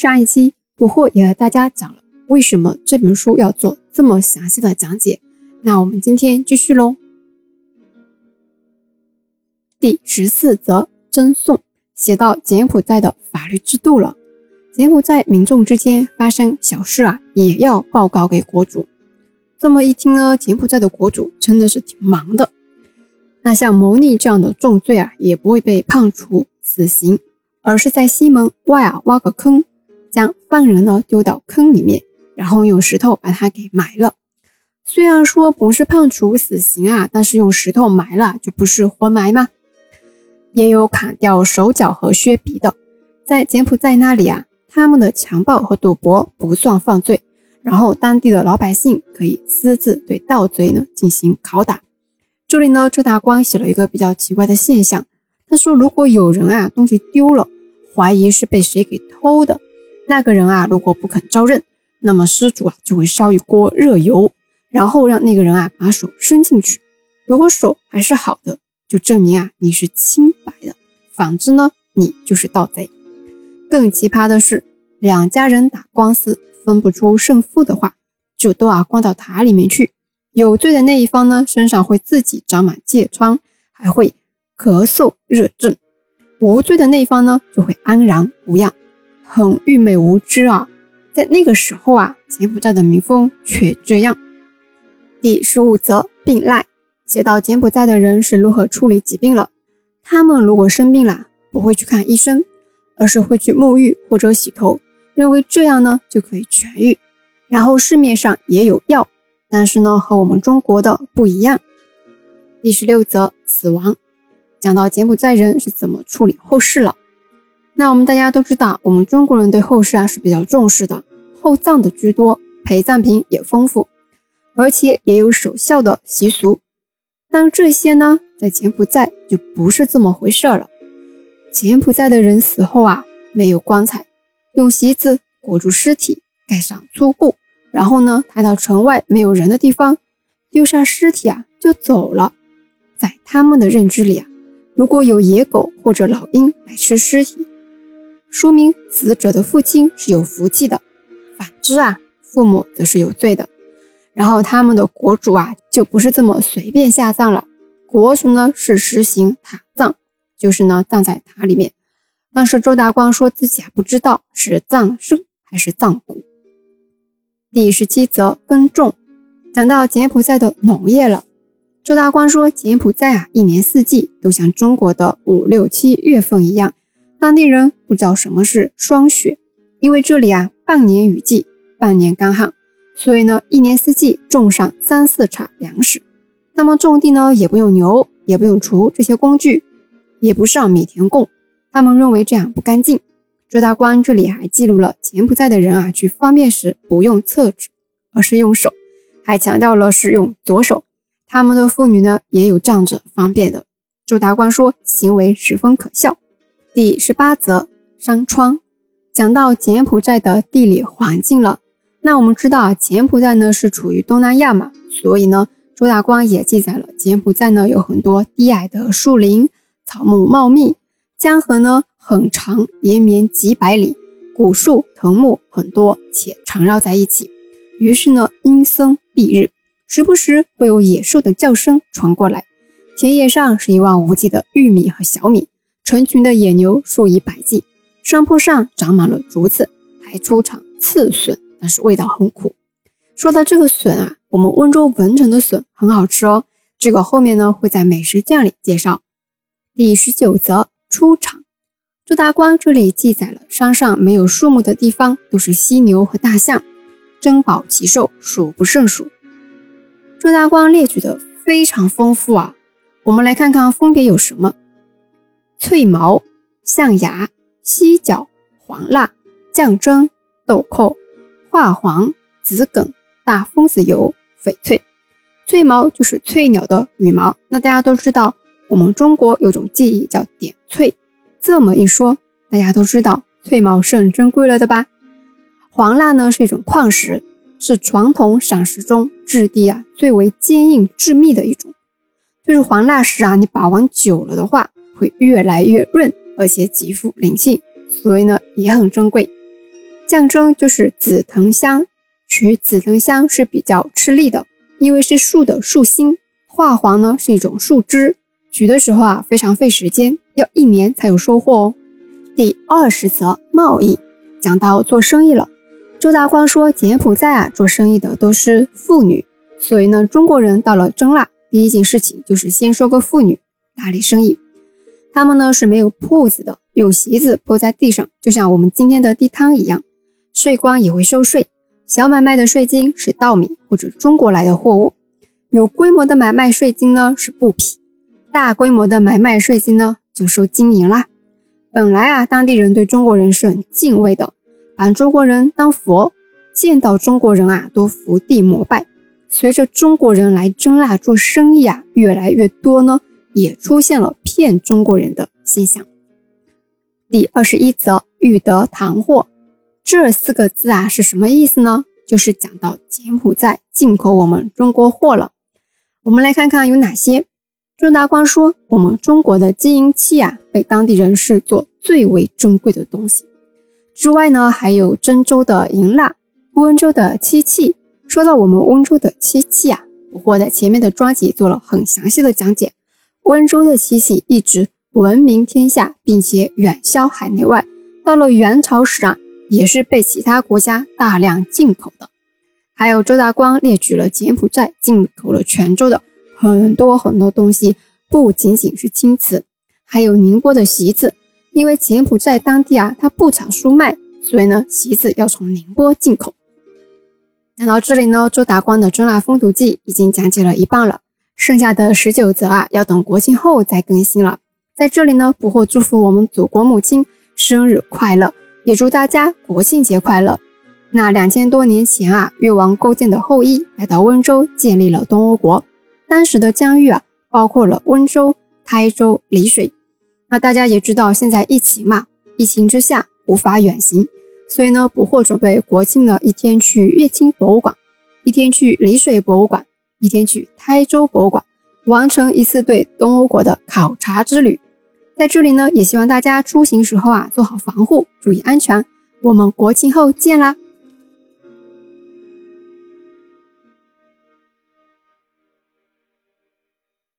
上一期不惑也和大家讲了为什么这本书要做这么详细的讲解，那我们今天继续喽。第十四则赠送写到柬埔寨的法律制度了。柬埔寨民众之间发生小事啊，也要报告给国主。这么一听呢，柬埔寨的国主真的是挺忙的。那像牟利这样的重罪啊，也不会被判处死刑，而是在西门外啊挖个坑，将犯人呢丢到坑里面，然后用石头把他给埋了。虽然说不是判处死刑啊，但是用石头埋了就不是活埋吗？也有砍掉手脚和削鼻的，在柬埔寨那里啊。他们的强暴和赌博不算犯罪，然后当地的老百姓可以私自对盗贼呢进行拷打。这里呢，周大光写了一个比较奇怪的现象，他说如果有人啊东西丢了，怀疑是被谁给偷的，那个人啊如果不肯招认，那么失主啊就会烧一锅热油，然后让那个人啊把手伸进去，如果手还是好的，就证明啊你是清白的，反之呢你就是盗贼。更奇葩的是，两家人打官司分不出胜负的话，就都要关到塔里面去。有罪的那一方呢，身上会自己长满疥疮，还会咳嗽热症；无罪的那一方呢，就会安然无恙，很愚昧无知啊！在那个时候啊，柬埔寨的民风却这样。第十五则病赖，写到柬埔寨的人是如何处理疾病了。他们如果生病了，不会去看医生。而是会去沐浴或者洗头，认为这样呢就可以痊愈。然后市面上也有药，但是呢和我们中国的不一样。第十六则死亡，讲到柬埔寨人是怎么处理后事了。那我们大家都知道，我们中国人对后事啊是比较重视的，厚葬的居多，陪葬品也丰富，而且也有守孝的习俗。但这些呢，在柬埔寨就不是这么回事了。柬埔寨的人死后啊，没有棺材，用席子裹住尸体，盖上粗布，然后呢，抬到城外没有人的地方，丢下尸体啊，就走了。在他们的认知里啊，如果有野狗或者老鹰来吃尸体，说明死者的父亲是有福气的；反之啊，父母则是有罪的。然后他们的国主啊，就不是这么随便下葬了，国主呢是实行塔葬。就是呢，葬在塔里面。但是周大光说自己还不知道是葬生还是葬骨。第十七则耕种，讲到柬埔寨的农业了。周大光说，柬埔寨啊，一年四季都像中国的五六七月份一样，当地人不知道什么是霜雪，因为这里啊，半年雨季，半年干旱，所以呢，一年四季种上三四茬粮食。那么种地呢，也不用牛，也不用锄这些工具。也不上米田共，他们认为这样不干净。周大光这里还记录了柬埔寨的人啊，去方便时不用厕纸，而是用手，还强调了是用左手。他们的妇女呢，也有站着方便的。周大光说，行为十分可笑。第十八则山川，讲到柬埔寨的地理环境了。那我们知道啊，柬埔寨呢是处于东南亚嘛，所以呢，周大光也记载了柬埔寨呢有很多低矮的树林。草木茂密，江河呢很长，延绵几百里，古树藤木很多，且缠绕在一起。于是呢，阴森蔽日，时不时会有野兽的叫声传过来。田野上是一望无际的玉米和小米，成群的野牛数以百计。山坡上长满了竹子，还出产刺笋，但是味道很苦。说到这个笋啊，我们温州文成的笋很好吃哦。这个后面呢会在美食酱里介绍。第十九则出场，周大光这里记载了山上没有树木的地方都是犀牛和大象，珍宝奇兽数不胜数。周大光列举的非常丰富啊，我们来看看分别有什么：翠毛、象牙、犀角、黄蜡、酱蒸、豆蔻、化黄、紫梗、大枫子油、翡翠。翠毛就是翠鸟的羽毛，那大家都知道。我们中国有种技艺叫点翠，这么一说，大家都知道翠毛是很珍贵了的吧？黄蜡呢是一种矿石，是传统赏石中质地啊最为坚硬致密的一种。就是黄蜡石啊，你把玩久了的话，会越来越润，而且极富灵性，所以呢也很珍贵。象征就是紫藤香，取紫藤香是比较吃力的，因为是树的树心，画黄呢是一种树枝，取的时候啊非常费时间，要一年才有收获哦。第二十则贸易，讲到做生意了。周大光说，柬埔寨啊做生意的都是妇女，所以呢，中国人到了中腊，第一件事情就是先收个妇女打理生意。他们呢是没有铺子的，有席子铺在地上，就像我们今天的地摊一样。税官也会收税，小买卖的税金是稻米或者中国来的货物，有规模的买卖税金呢是布匹，大规模的买卖税金呢就收金银啦。本来啊，当地人对中国人是很敬畏的。把中国人当佛，见到中国人啊都伏地膜拜。随着中国人来征腊做生意啊越来越多呢，也出现了骗中国人的现象。第二十一则欲得唐货，这四个字啊是什么意思呢？就是讲到柬埔寨进口我们中国货了。我们来看看有哪些。周大光说，我们中国的金银器啊，被当地人视作最为珍贵的东西。之外呢，还有郑州的银蜡，温州的漆器。说到我们温州的漆器啊，我在前面的专辑做了很详细的讲解。温州的漆器一直闻名天下，并且远销海内外。到了元朝时啊，也是被其他国家大量进口的。还有周大光列举了柬埔寨进口了泉州的很多很多东西，不仅仅是青瓷，还有宁波的席子。因为柬埔寨当地啊，它不产书卖，所以呢，席子要从宁波进口。讲到这里呢，周达光的《中腊风土记》已经讲解了一半了，剩下的十九则啊，要等国庆后再更新了。在这里呢，不惑祝福我们祖国母亲生日快乐，也祝大家国庆节快乐。那两千多年前啊，越王勾践的后裔来到温州，建立了东欧国。当时的疆域啊，包括了温州、台州、丽水。那大家也知道，现在疫情嘛，疫情之下无法远行，所以呢，不惑准备国庆的一天去乐清博物馆，一天去丽水博物馆，一天去台州博物馆，完成一次对东欧国的考察之旅。在这里呢，也希望大家出行时候啊，做好防护，注意安全。我们国庆后见啦！